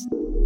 you